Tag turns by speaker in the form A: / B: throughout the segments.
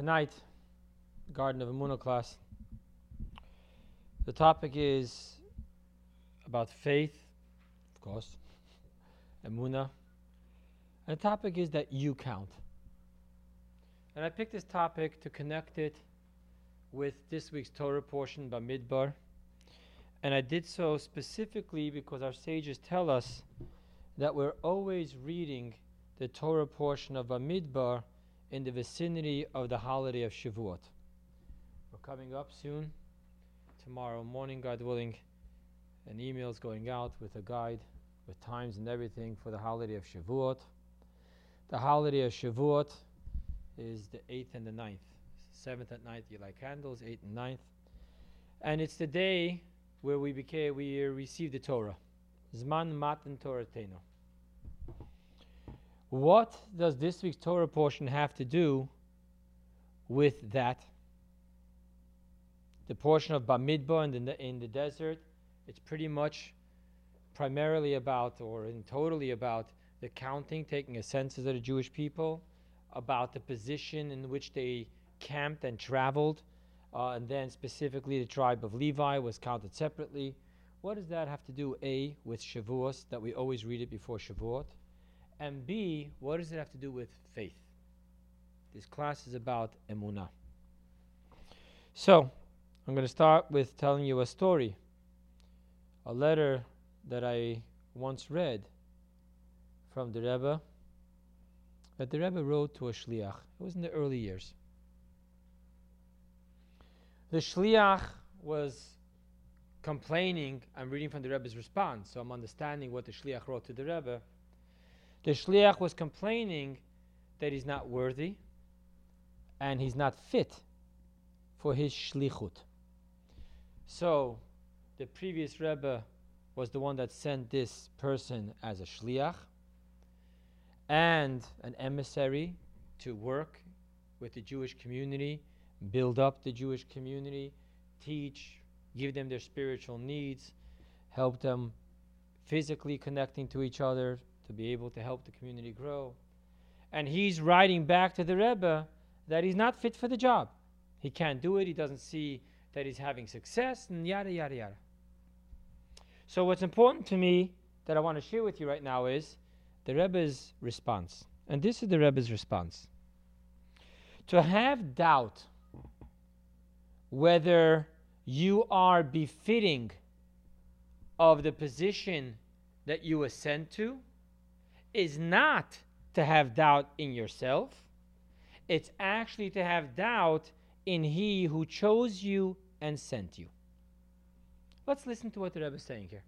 A: tonight, Garden of Emunah class. The topic is about faith, of course, Emunah. And the topic is that you count. And I picked this topic to connect it with this week's Torah portion Bamidbar. And I did so specifically because our sages tell us that we're always reading the Torah portion of Bamidbar in the vicinity of the holiday of Shavuot. We're coming up soon, tomorrow morning, God willing, an email is going out with a guide with times and everything for the holiday of Shavuot. The holiday of Shavuot is the 8th and the 9th. 7th and night, you light candles, 8th and 9th. And it's the day where we became, we received the Torah. Zman Matan Torateinu. What does this week's Torah portion have to do with that? The portion of Bamidbar in the, in the desert, it's pretty much primarily about, or in totally about, the counting, taking a census of the Jewish people, about the position in which they camped and traveled, uh, and then specifically the tribe of Levi was counted separately. What does that have to do, A, with Shavuos, that we always read it before Shavuot? And B, what does it have to do with faith? This class is about emunah. So, I'm going to start with telling you a story, a letter that I once read from the Rebbe that the Rebbe wrote to a shliach. It was in the early years. The shliach was complaining. I'm reading from the Rebbe's response, so I'm understanding what the shliach wrote to the Rebbe. The shliach was complaining that he's not worthy and he's not fit for his shlichut. So, the previous Rebbe was the one that sent this person as a shliach and an emissary to work with the Jewish community, build up the Jewish community, teach, give them their spiritual needs, help them physically connecting to each other, to be able to help the community grow. And he's writing back to the Rebbe that he's not fit for the job. He can't do it. He doesn't see that he's having success, and yada, yada, yada. So, what's important to me that I want to share with you right now is the Rebbe's response. And this is the Rebbe's response. To have doubt whether you are befitting of the position that you ascend to is not to have doubt in yourself, it's actually to have doubt in He who chose you and sent you. Let's listen to what the Rebbe is saying here.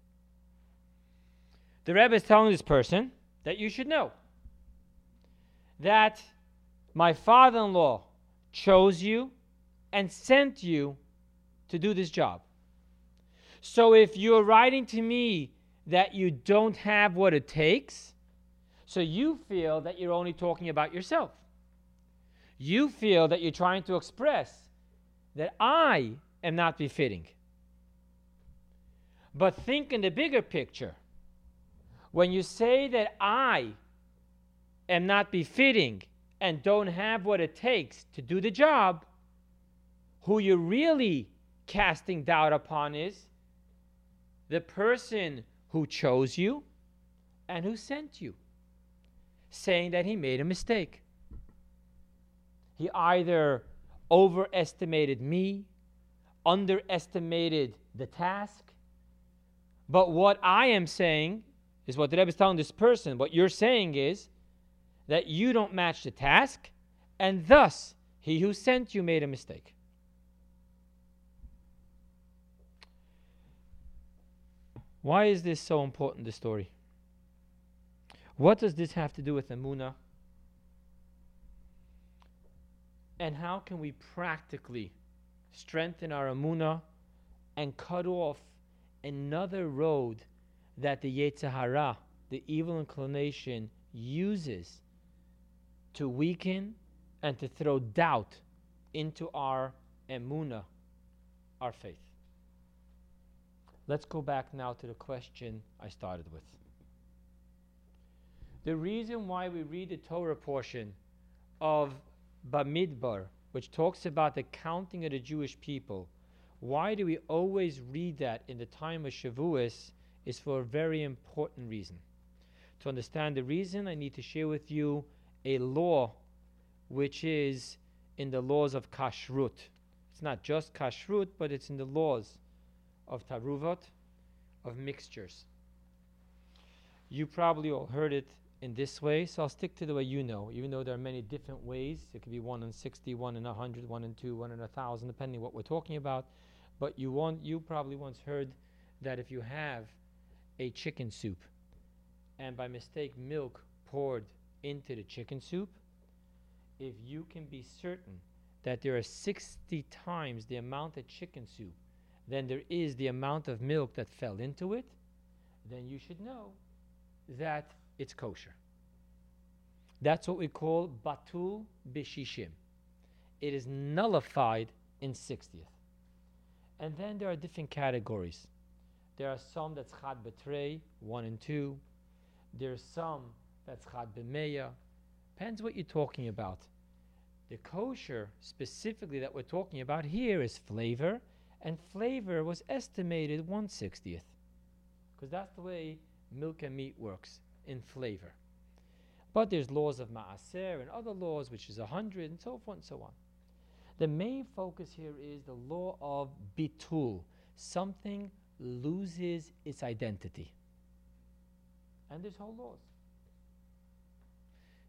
A: The Rebbe is telling this person that you should know that my father in law chose you and sent you to do this job. So if you're writing to me that you don't have what it takes, so you feel that you're only talking about yourself. You feel that you're trying to express that I am not befitting. But think in the bigger picture. When you say that I am not befitting and don't have what it takes to do the job, who you're really casting doubt upon is the person who chose you and who sent you saying that he made a mistake. He either overestimated me, underestimated the task. But what I am saying is what the Rebbe is telling this person. What you're saying is that you don't match the task, and thus he who sent you made a mistake. Why is this so important, this story? What does this have to do with Emunah? And how can we practically strengthen our Emunah and cut off another road that the Yetzer Hara, the evil inclination, uses to weaken and to throw doubt into our Emunah, our faith? Let's go back now to the question I started with. The reason why we read the Torah portion of Bamidbar which talks about the counting of the Jewish people. Why do we always read that in the time of Shavuos? Is for a very important reason. To understand the reason, I need to share with you a law which is in the laws of kashrut. It's not just kashrut, but it's in the laws of taruvot, of mixtures. You probably all heard it in this way, so I'll stick to the way you know, even though there are many different ways. It could be one in 60, one in 100, one in 2, one in 1,000, depending what we're talking about. But you, want, you probably once heard that if you have a chicken soup and by mistake milk poured into the chicken soup, if you can be certain that there are 60 times the amount of chicken soup than there is the amount of milk that fell into it, then you should know that it's kosher. That's what we call batul bishishim. It is nullified in 60th. And then there are different categories. There are some that's chad betrei, 1 and 2. There's some that's chad b'meya. Depends what you're talking about. The kosher, specifically, that we're talking about here is flavor, and flavor was estimated 160th. Because that's the way milk and meat works in flavor. But there's laws of Ma'aser and other laws, which is 100 and so forth and so on. The main focus here is the law of bitul. Something loses its identity. And there's whole laws.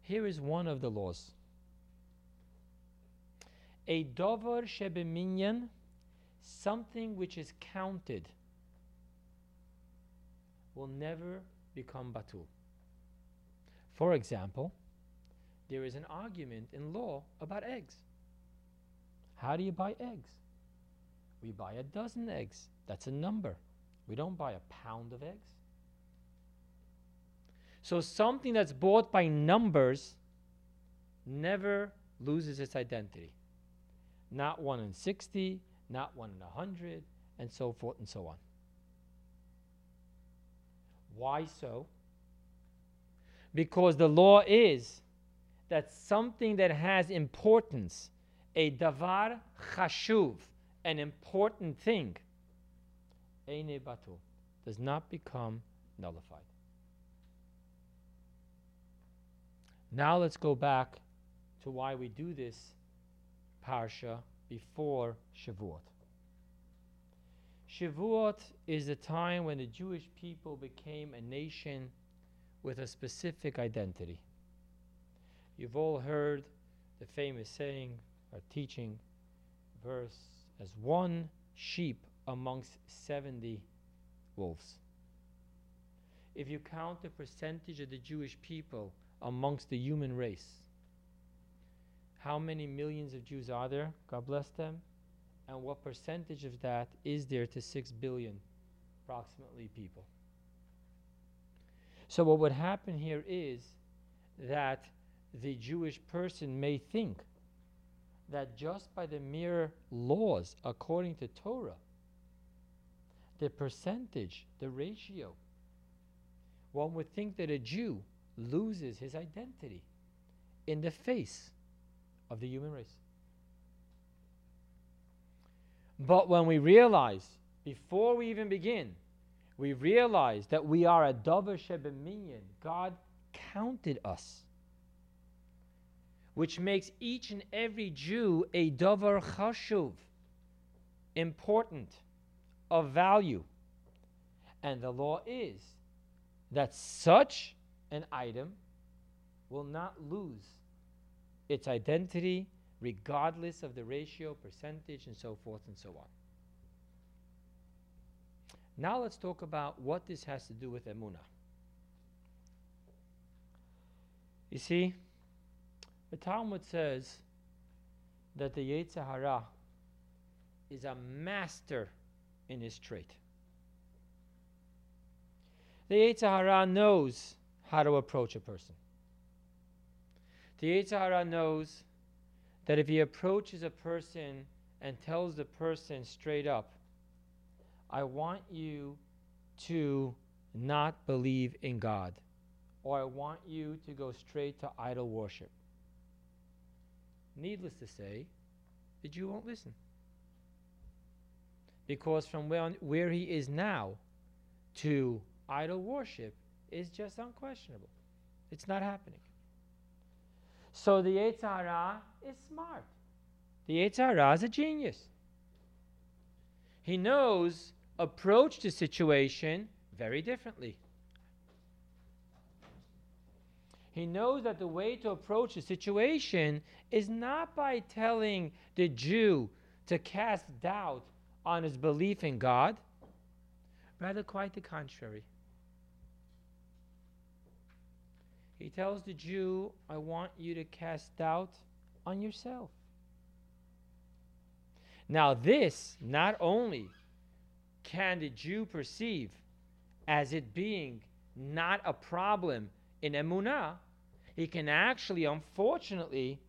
A: Here is one of the laws. A dover shebeminyan, something which is counted, will never become batul. For example, there is an argument in law about eggs. How do you buy eggs? We buy a dozen eggs. That's a number. We don't buy a pound of eggs. So something that's bought by numbers never loses its identity. Not one in 60, not one in a 100, and so forth and so on. Why so? Because the law is that something that has importance, a davar chashuv, an important thing, eine batul, does not become nullified. Now let's go back to why we do this parsha before Shavuot. Shavuot is the time when the Jewish people became a nation with a specific identity. You've all heard the famous saying or teaching verse as one sheep amongst 70 wolves. If you count the percentage of the Jewish people amongst the human race, how many millions of Jews are there? God bless them and what percentage of that is there to 6 billion approximately people. So, what would happen here is that the Jewish person may think that just by the mere laws according to Torah, the percentage, the ratio, one would think that a Jew loses his identity in the face of the human race. But when we realize, before we even begin, we realize that we are a davar shebeminyan. God counted us, which makes each and every Jew a davar chashuv, important, of value. And the law is that such an item will not lose its identity regardless of the ratio, percentage, and so forth and so on. Now let's talk about what this has to do with emunah. You see, the Talmud says that the Yetzer is a master in his trait. The Yetzer knows how to approach a person. The Yetzer knows that if he approaches a person and tells the person straight up, I want you to not believe in God, or I want you to go straight to idol worship. Needless to say, the Jew won't listen. Because from where, where he is now to idol worship is just unquestionable. It's not happening. So the Yetzer Hara is smart. The Yetzer Hara is a genius. He knows approach the situation very differently. He knows that the way to approach the situation is not by telling the Jew to cast doubt on his belief in God, rather, quite the contrary. He tells the Jew, I want you to cast doubt on yourself. Now, this not only can the Jew perceive as it being not a problem in emunah, he can actually, unfortunately,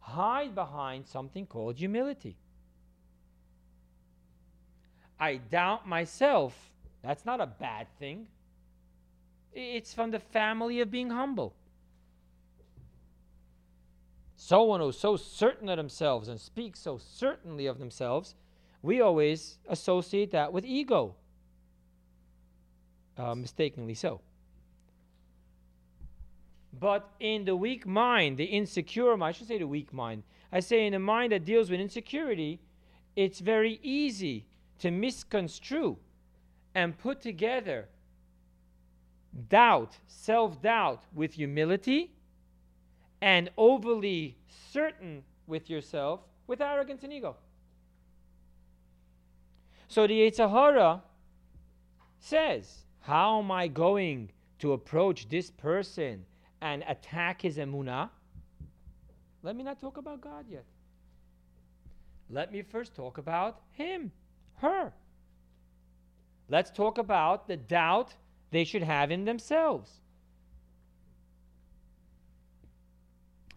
A: hide behind something called humility. I doubt myself. That's not a bad thing. It's from the family of being humble. Someone who's so certain of themselves and speaks so certainly of themselves, we always associate that with ego. Uh, mistakenly so. But in the weak mind, the insecure mind, I should say the weak mind, I say in a mind that deals with insecurity, it's very easy to misconstrue and put together doubt, self doubt, with humility, and overly certain with yourself with arrogance and ego. So the Yetzer Hara says, How am I going to approach this person and attack his emunah? Let me not talk about God yet. Let me first talk about him, her. Let's talk about the doubt they should have in themselves.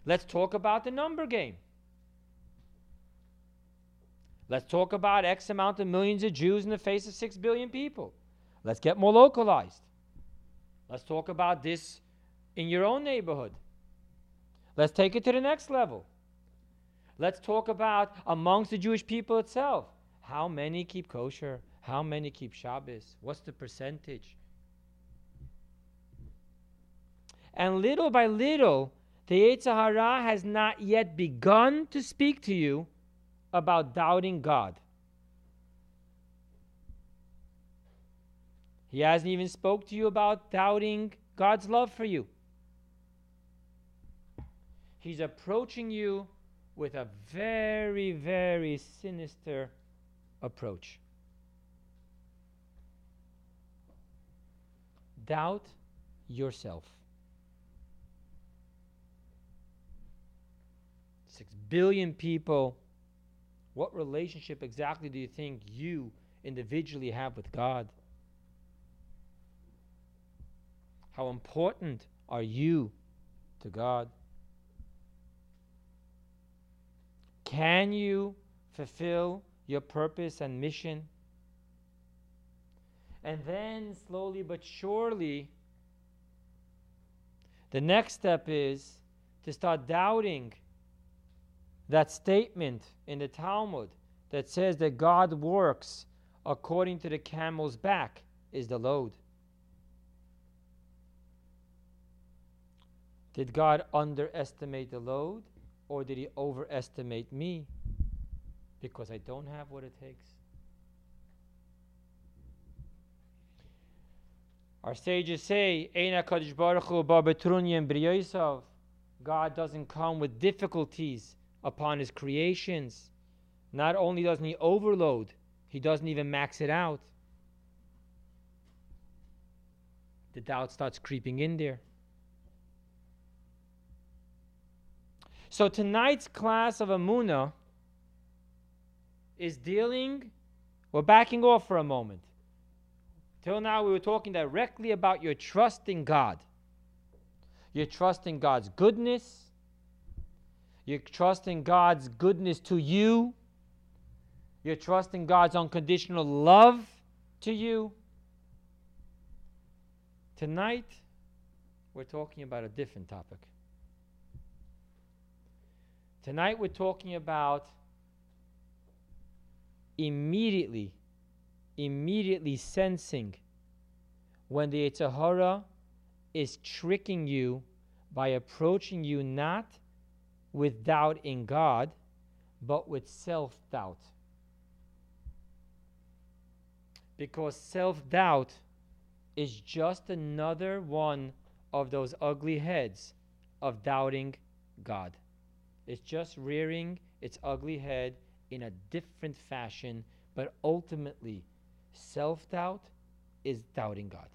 A: Let's talk about the number game. Let's talk about X amount of millions of Jews in the face of 6 billion people. Let's get more localized. Let's talk about this in your own neighborhood. Let's take it to the next level. Let's talk about amongst the Jewish people itself. How many keep kosher? How many keep Shabbos? What's the percentage? And little by little, the Yetzer Hara has not yet begun to speak to you about doubting God. He hasn't even spoke to you about doubting God's love for you. He's approaching you with a very, very sinister approach. Doubt yourself. Six billion people. What relationship exactly do you think you individually have with God? How important are you to God? Can you fulfill your purpose and mission? And then, slowly but surely, the next step is to start doubting that statement in the Talmud that says that God works according to the camel's back is the load. Did God underestimate the load? Or did he overestimate me because I don't have what it takes? Our sages say, God doesn't come with difficulties upon his creations. Not only doesn't he overload, he doesn't even max it out. The doubt starts creeping in there. So tonight's class of Emunah is dealing, we're backing off for a moment. Till now, we were talking directly about your trust in God. Your trust in God's goodness. Your trust in God's goodness to you. Your trust in God's unconditional love to you. Tonight, we're talking about a different topic. Tonight we're talking about immediately, immediately sensing when the Yetzer Hara is tricking you by approaching you not with doubt in God, but with self doubt. Because self doubt is just another one of those ugly heads of doubting God. It's just rearing its ugly head in a different fashion, but ultimately, self doubt is doubting God.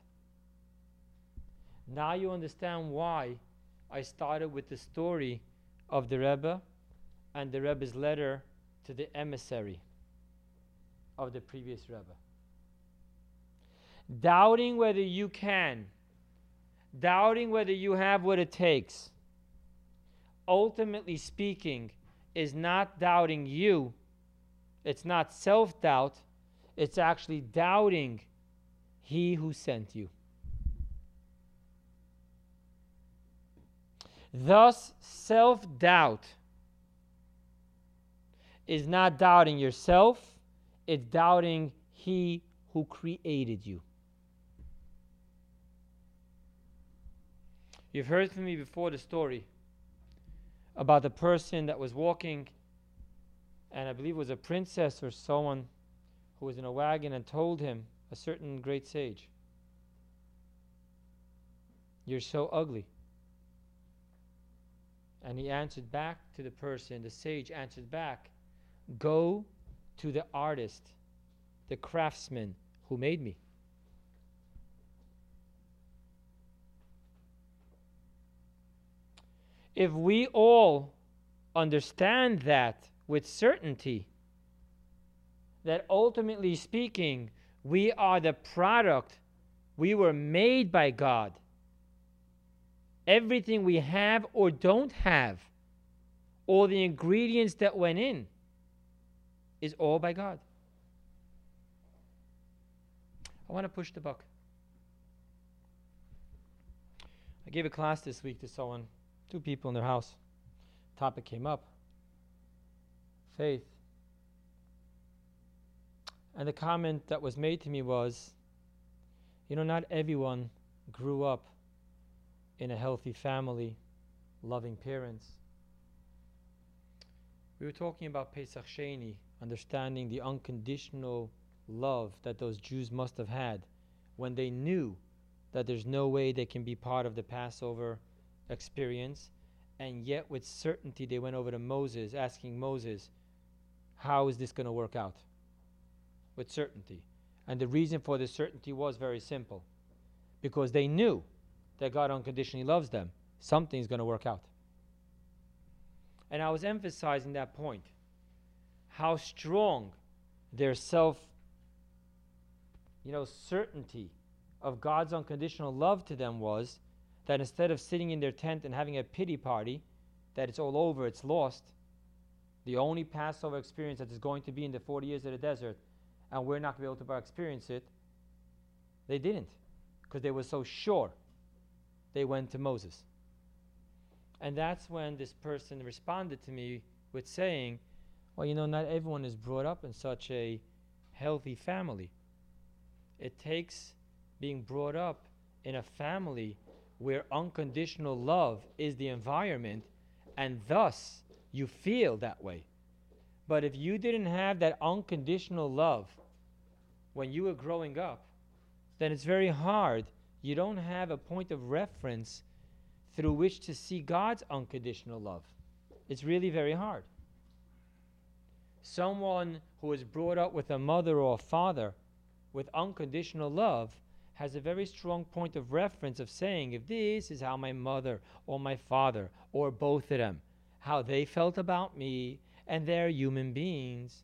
A: Now you understand why I started with the story of the Rebbe and the Rebbe's letter to the emissary of the previous Rebbe. Doubting whether you can, doubting whether you have what it takes, ultimately speaking, is not doubting you. It's not self doubt, it's actually doubting He who sent you. Thus, self doubt is not doubting yourself, it's doubting He who created you. You've heard from me before the story about the person that was walking, and I believe it was a princess or someone who was in a wagon and told him, a certain great sage, You're so ugly. And he answered back to the person, the sage answered back, Go to the artist, the craftsman who made me. If we all understand that with certainty, that ultimately speaking, we are the product, we were made by God everything we have or don't have, all the ingredients that went in, is all by God. I want to push the buck. I gave a class this week to someone, two people in their house. Topic came up faith. And the comment that was made to me was, you know, not everyone grew up in a healthy family, loving parents. We were talking about Pesach Sheni, understanding the unconditional love that those Jews must have had when they knew that there's no way they can be part of the Passover experience, and yet with certainty they went over to Moses, asking Moses, How is this going to work out? With certainty. And the reason for the certainty was very simple because they knew that God unconditionally loves them, something's going to work out. And I was emphasizing that point how strong their self, you know, certainty of God's unconditional love to them was that instead of sitting in their tent and having a pity party, that it's all over, it's lost, the only Passover experience that is going to be in the 40 years of the desert, and we're not going to be able to experience it, they didn't because they were so sure they went to Moses. And that's when this person responded to me with saying, Well, you know, not everyone is brought up in such a healthy family. It takes being brought up in a family where unconditional love is the environment, and thus you feel that way. But if you didn't have that unconditional love when you were growing up, then it's very hard you don't have a point of reference through which to see God's unconditional love. It's really very hard. Someone who is brought up with a mother or a father with unconditional love has a very strong point of reference of saying, if this is how my mother or my father or both of them, how they felt about me, and they're human beings,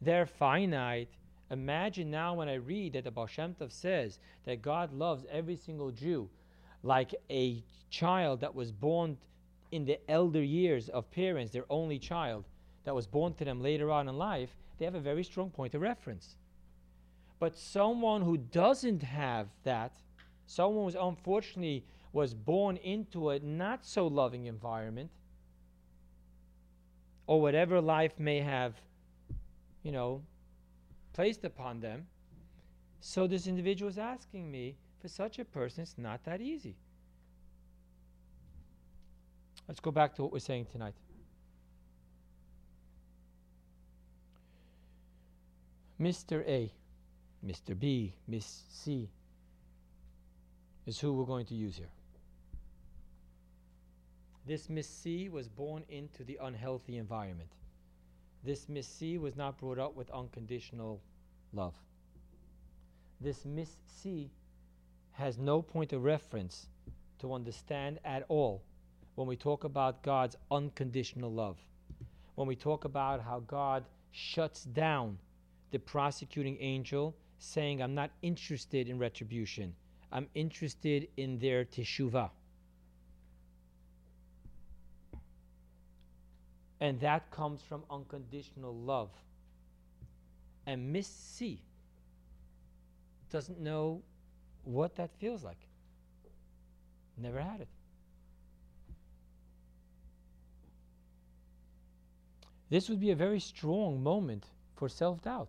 A: they're finite, Imagine now when I read that the Baal Shem Tov says that God loves every single Jew like a child that was born in the elder years of parents, their only child that was born to them later on in life, they have a very strong point of reference. But someone who doesn't have that, someone who unfortunately was born into a not so loving environment, or whatever life may have, you know, placed upon them. So this individual is asking me, for such a person, it's not that easy. Let's go back to what we're saying tonight. Mr. A, Mr. B, Miss C is who we're going to use here. This Miss C was born into the unhealthy environment. This Miss C was not brought up with unconditional love. This Miss C has no point of reference to understand at all when we talk about God's unconditional love. When we talk about how God shuts down the prosecuting angel, saying, I'm not interested in retribution, I'm interested in their teshuvah. And that comes from unconditional love. And Miss C doesn't know what that feels like. Never had it. This would be a very strong moment for self doubt.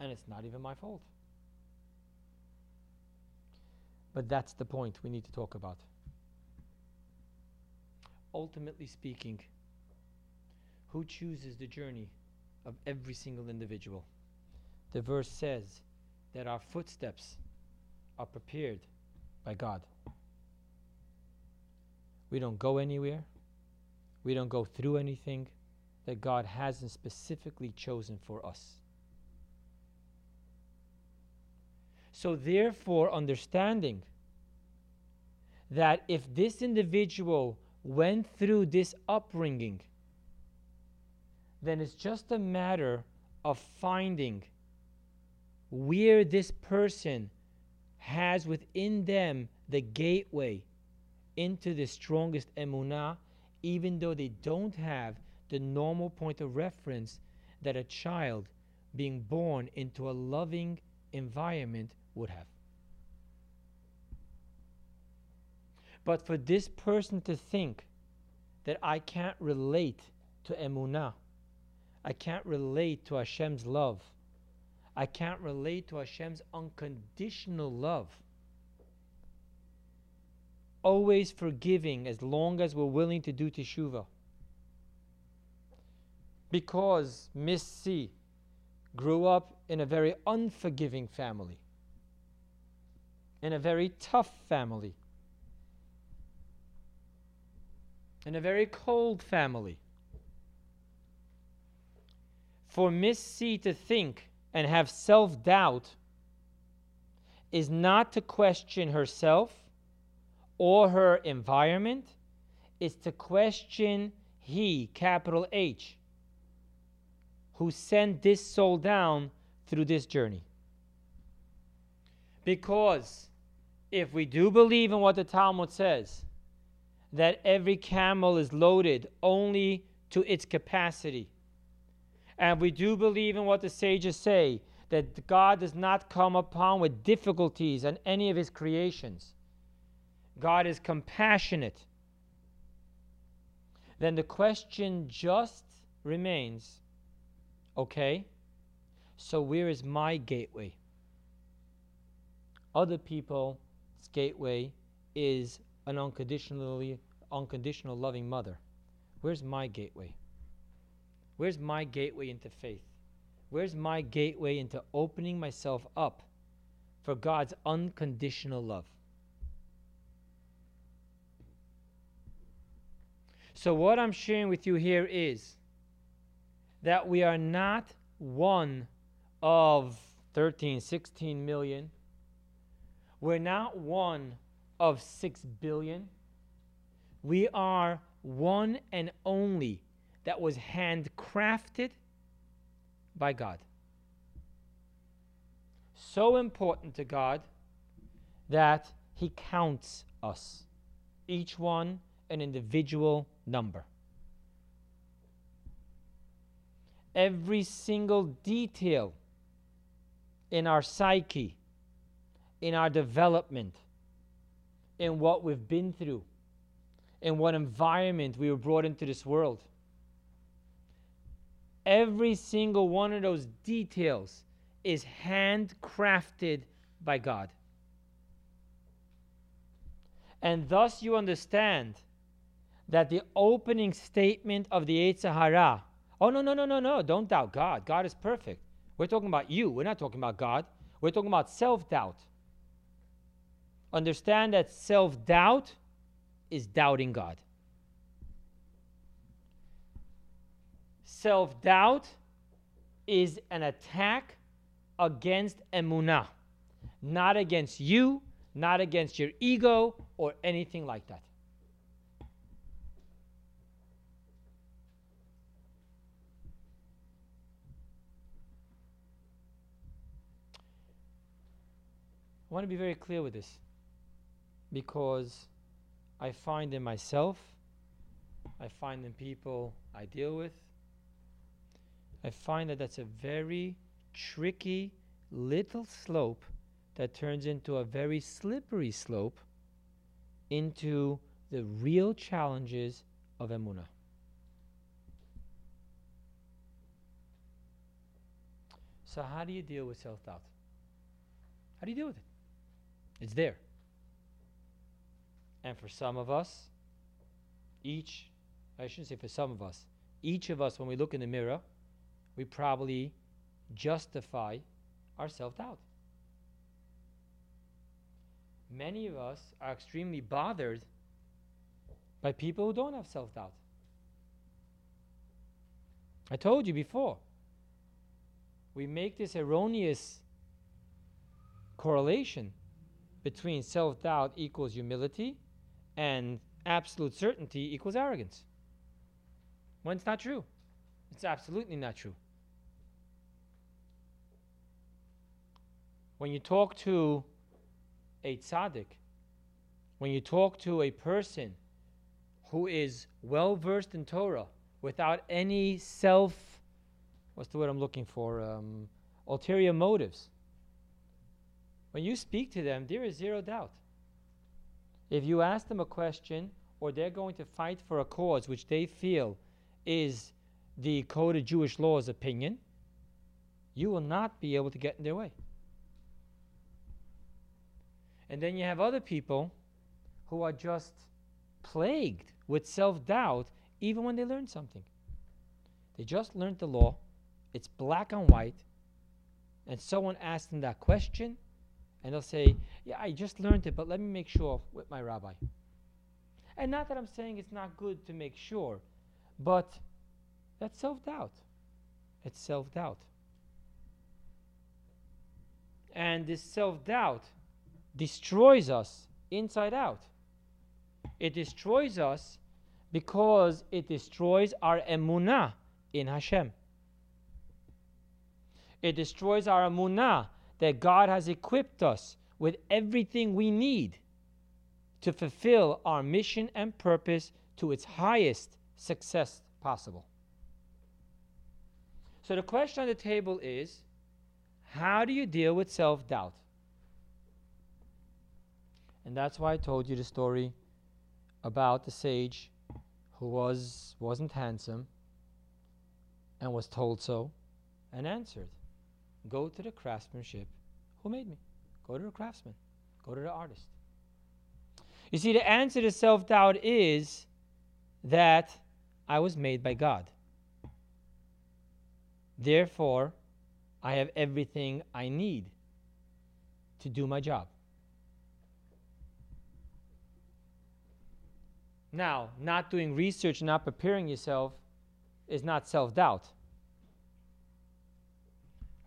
A: And it's not even my fault. But that's the point we need to talk about. Ultimately speaking, who chooses the journey of every single individual? The verse says that our footsteps are prepared by God. We don't go anywhere. We don't go through anything that God hasn't specifically chosen for us. So, therefore, understanding that if this individual went through this upbringing, then it's just a matter of finding where this person has within them the gateway into the strongest emunah, even though they don't have the normal point of reference that a child being born into a loving environment would have. But for this person to think that I can't relate to emunah, I can't relate to Hashem's love, I can't relate to Hashem's unconditional love. Always forgiving as long as we're willing to do teshuvah. Because Miss C grew up in a very unforgiving family, in a very tough family, in a very cold family. For Miss C to think and have self doubt is not to question herself or her environment, it's to question He, capital H, who sent this soul down through this journey. Because if we do believe in what the Talmud says, that every camel is loaded only to its capacity, and we do believe in what the sages say that God does not come upon with difficulties on any of his creations. God is compassionate. Then the question just remains okay, so where is my gateway? Other people's gateway is an unconditionally unconditional loving mother. Where's my gateway? Where's my gateway into faith? Where's my gateway into opening myself up for God's unconditional love? So, what I'm sharing with you here is that we are not one of 13, 16 million. We're not one of 6 billion. We are one and only that was handcrafted by God. So important to God that He counts us, each one an individual number. Every single detail in our psyche, in our development, in what we've been through, in what environment we were brought into this world Every single one of those details is handcrafted by God. And thus you understand that the opening statement of the Yetzer Hara, oh, no, no, no, no, no, don't doubt God. God is perfect. We're talking about you. We're not talking about God. We're talking about self doubt. Understand that self doubt is doubting God. Self doubt is an attack against emunah, not against you, not against your ego or anything like that. I want to be very clear with this because I find in myself, I find in people I deal with, I find that that's a very tricky little slope that turns into a very slippery slope into the real challenges of Emunah. So, how do you deal with self doubt? How do you deal with it? It's there. And for some of us, each, I shouldn't say for some of us, each of us, when we look in the mirror, we probably justify our self doubt. Many of us are extremely bothered by people who don't have self doubt. I told you before, we make this erroneous correlation between self doubt equals humility and absolute certainty equals arrogance. When it's not true. It's absolutely not true. When you talk to a tzaddik, when you talk to a person who is well versed in Torah without any self, what's the word I'm looking for? Um, ulterior motives. When you speak to them, there is zero doubt. If you ask them a question or they're going to fight for a cause which they feel is the code of Jewish law's opinion, you will not be able to get in their way. And then you have other people who are just plagued with self doubt even when they learn something. They just learned the law, it's black and white, and someone asks them that question, and they'll say, Yeah, I just learned it, but let me make sure with my rabbi. And not that I'm saying it's not good to make sure, but that's self doubt. It's self doubt. And this self doubt destroys us inside out. It destroys us because it destroys our emunah in Hashem. It destroys our emunah that God has equipped us with everything we need to fulfill our mission and purpose to its highest success possible. So the question on the table is how do you deal with self doubt? And that's why I told you the story about the sage who was wasn't handsome and was told so and answered. Go to the craftsmanship who made me. Go to the craftsman. Go to the artist. You see, the answer to self doubt is that I was made by God. Therefore, I have everything I need to do my job. Now, not doing research, not preparing yourself is not self doubt.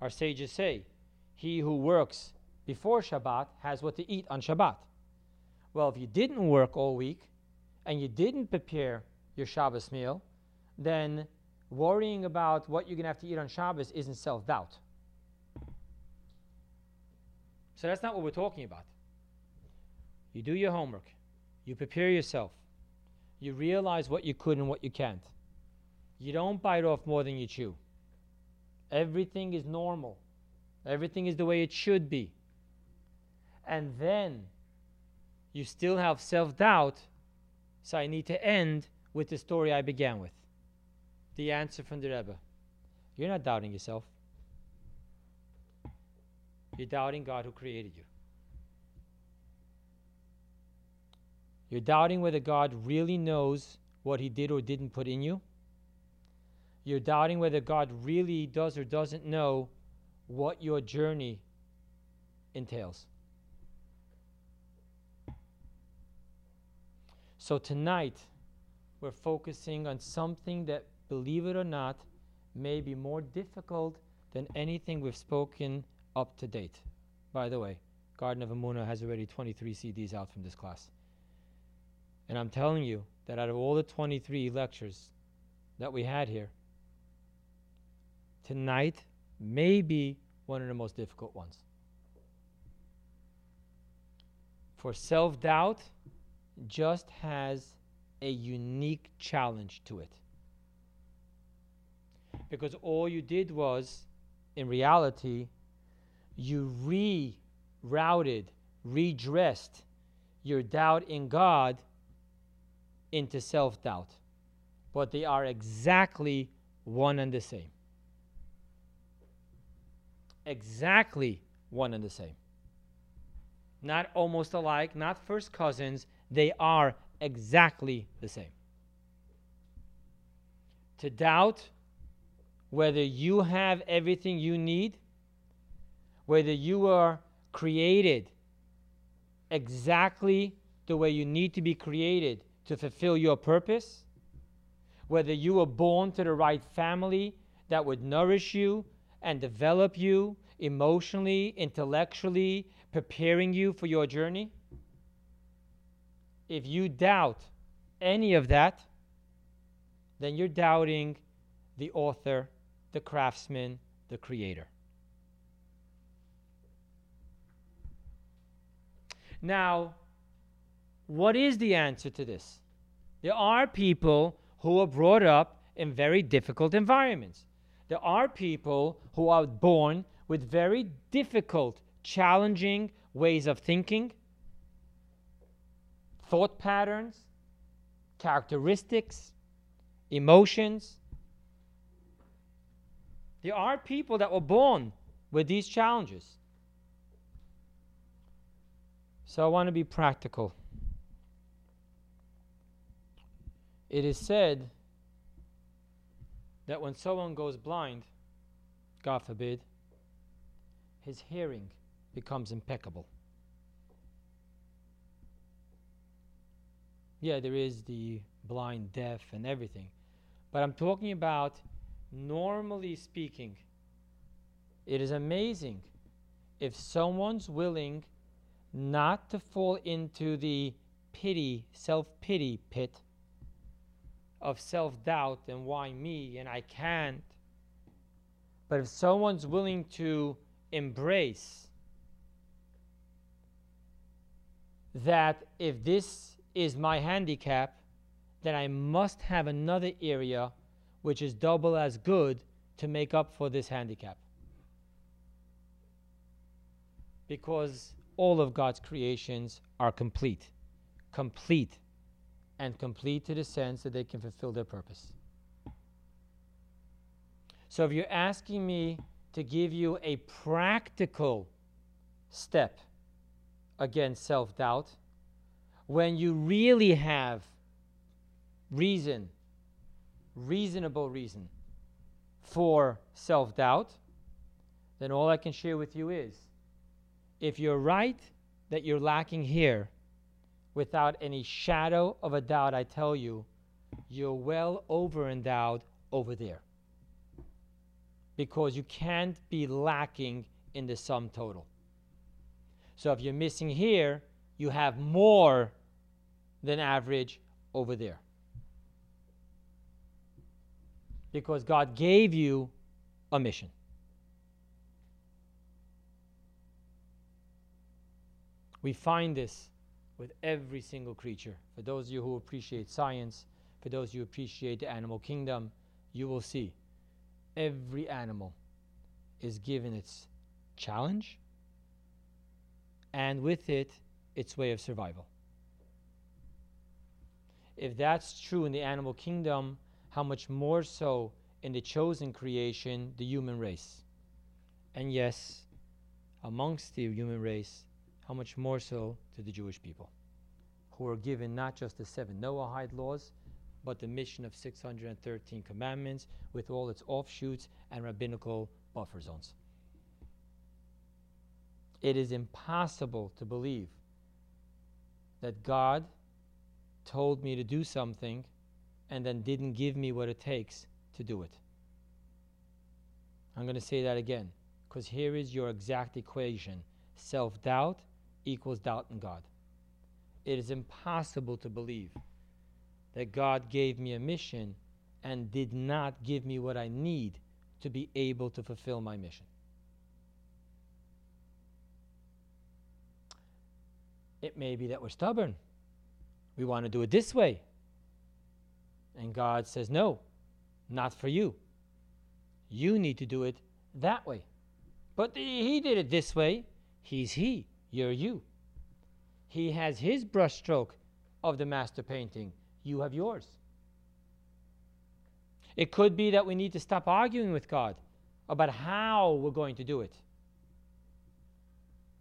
A: Our sages say, He who works before Shabbat has what to eat on Shabbat. Well, if you didn't work all week and you didn't prepare your Shabbos meal, then worrying about what you're going to have to eat on Shabbos isn't self doubt. So that's not what we're talking about. You do your homework, you prepare yourself, you realize what you could and what you can't. You don't bite off more than you chew. Everything is normal, everything is the way it should be. And then you still have self doubt, so I need to end with the story I began with the answer from the Rebbe. You're not doubting yourself. You're doubting God who created you. You're doubting whether God really knows what He did or didn't put in you. You're doubting whether God really does or doesn't know what your journey entails. So tonight, we're focusing on something that, believe it or not, may be more difficult than anything we've spoken up to date. By the way, Garden of Emunah has already 23 CDs out from this class. And I'm telling you that out of all the 23 lectures that we had here, tonight may be one of the most difficult ones. For self doubt just has a unique challenge to it. Because all you did was, in reality, you rerouted, redressed your doubt in God into self doubt. But they are exactly one and the same exactly one and the same. Not almost alike, not first cousins, they are exactly the same. To doubt whether you have everything you need, whether you are created exactly the way you need to be created to fulfill your purpose, whether you were born to the right family that would nourish you, and develop you emotionally, intellectually, preparing you for your journey? If you doubt any of that, then you're doubting the author, the craftsman, the creator. Now, what is the answer to this? There are people who are brought up in very difficult environments. There are people who are born with very difficult, challenging ways of thinking, thought patterns, characteristics, emotions. There are people that were born with these challenges. So I want to be practical. It is said that when someone goes blind, God forbid, his hearing becomes impeccable. Yeah, there is the blind, deaf, and everything. But I'm talking about, normally speaking, it is amazing if someone's willing not to fall into the pity, self pity pit of self doubt and why me and I can't. But if someone's willing to embrace that if this is my handicap, then I must have another area which is double as good to make up for this handicap. Because all of God's creations are complete. Complete and complete to the sense that they can fulfill their purpose. So if you're asking me to give you a practical step against self doubt, when you really have reason, reasonable reason for self doubt, then all I can share with you is if you're right that you're lacking here, without any shadow of a doubt, I tell you, you're well over endowed over there. Because you can't be lacking in the sum total. So if you're missing here, you have more than average over there. Because God gave you a mission. We find this with every single creature. For those of you who appreciate science, for those who appreciate the animal kingdom, you will see every animal is given its challenge and with it, its way of survival. If that's true in the animal kingdom, how much more so in the chosen creation, the human race. And yes, amongst the human race, how much more so to the Jewish people, who are given not just the seven Noahide laws, but the mission of 613 commandments with all its offshoots and rabbinical buffer zones. It is impossible to believe that God told me to do something and then didn't give me what it takes to do it. I'm going to say that again because here is your exact equation self doubt equals doubt in God. It is impossible to believe that God gave me a mission and did not give me what I need to be able to fulfill my mission. It may be that we're stubborn. We want to do it this way. And God says, No, not for you. You need to do it that way. But He did it this way. He's He, you're you. He has His brushstroke of the master painting, you have yours. It could be that we need to stop arguing with God about how we're going to do it.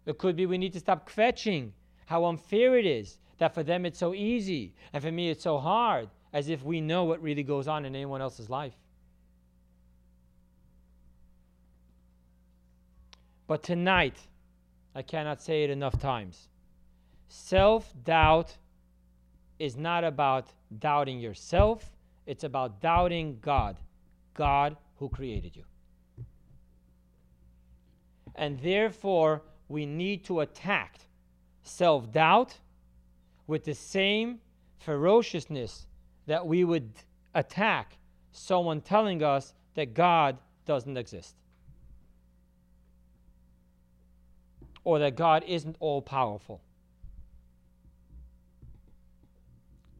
A: It could be we need to stop kvetching how unfair it is that for them it's so easy and for me it's so hard, as if we know what really goes on in anyone else's life. But tonight, I cannot say it enough times. Self doubt is not about doubting yourself, it's about doubting God, God who created you. And therefore, we need to attack self doubt with the same ferociousness that we would attack someone telling us that God doesn't exist. Or that God isn't all powerful.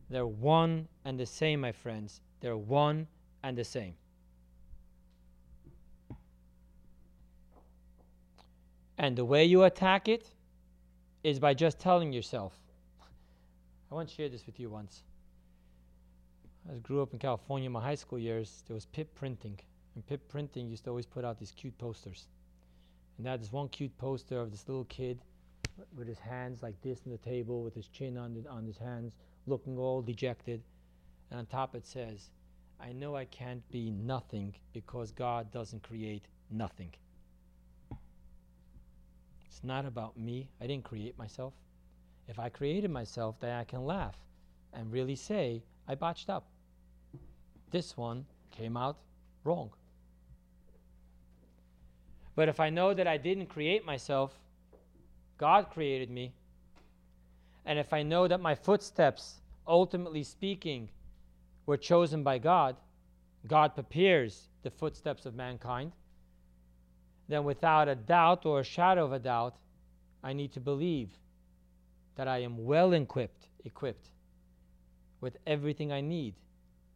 A: They're one and the same, my friends. They're one and the same. And the way you attack it is by just telling yourself. I want to share this with you once. I grew up in California in my high school years. There was Pip Printing. And Pip Printing used to always put out these cute posters. And they had one cute poster of this little kid with his hands like this on the table, with his chin on, the, on his hands, looking all dejected. And on top it says, I know I can't be nothing because God doesn't create nothing. It's not about me. I didn't create myself. If I created myself, then I can laugh and really say, I botched up. This one came out wrong. But if I know that I didn't create myself, God created me, and if I know that my footsteps, ultimately speaking, were chosen by God, God prepares the footsteps of mankind, then without a doubt or a shadow of a doubt, I need to believe that I am well equipped, equipped with everything I need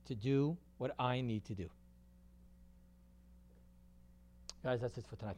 A: to do what I need to do. Guys, that's it for tonight.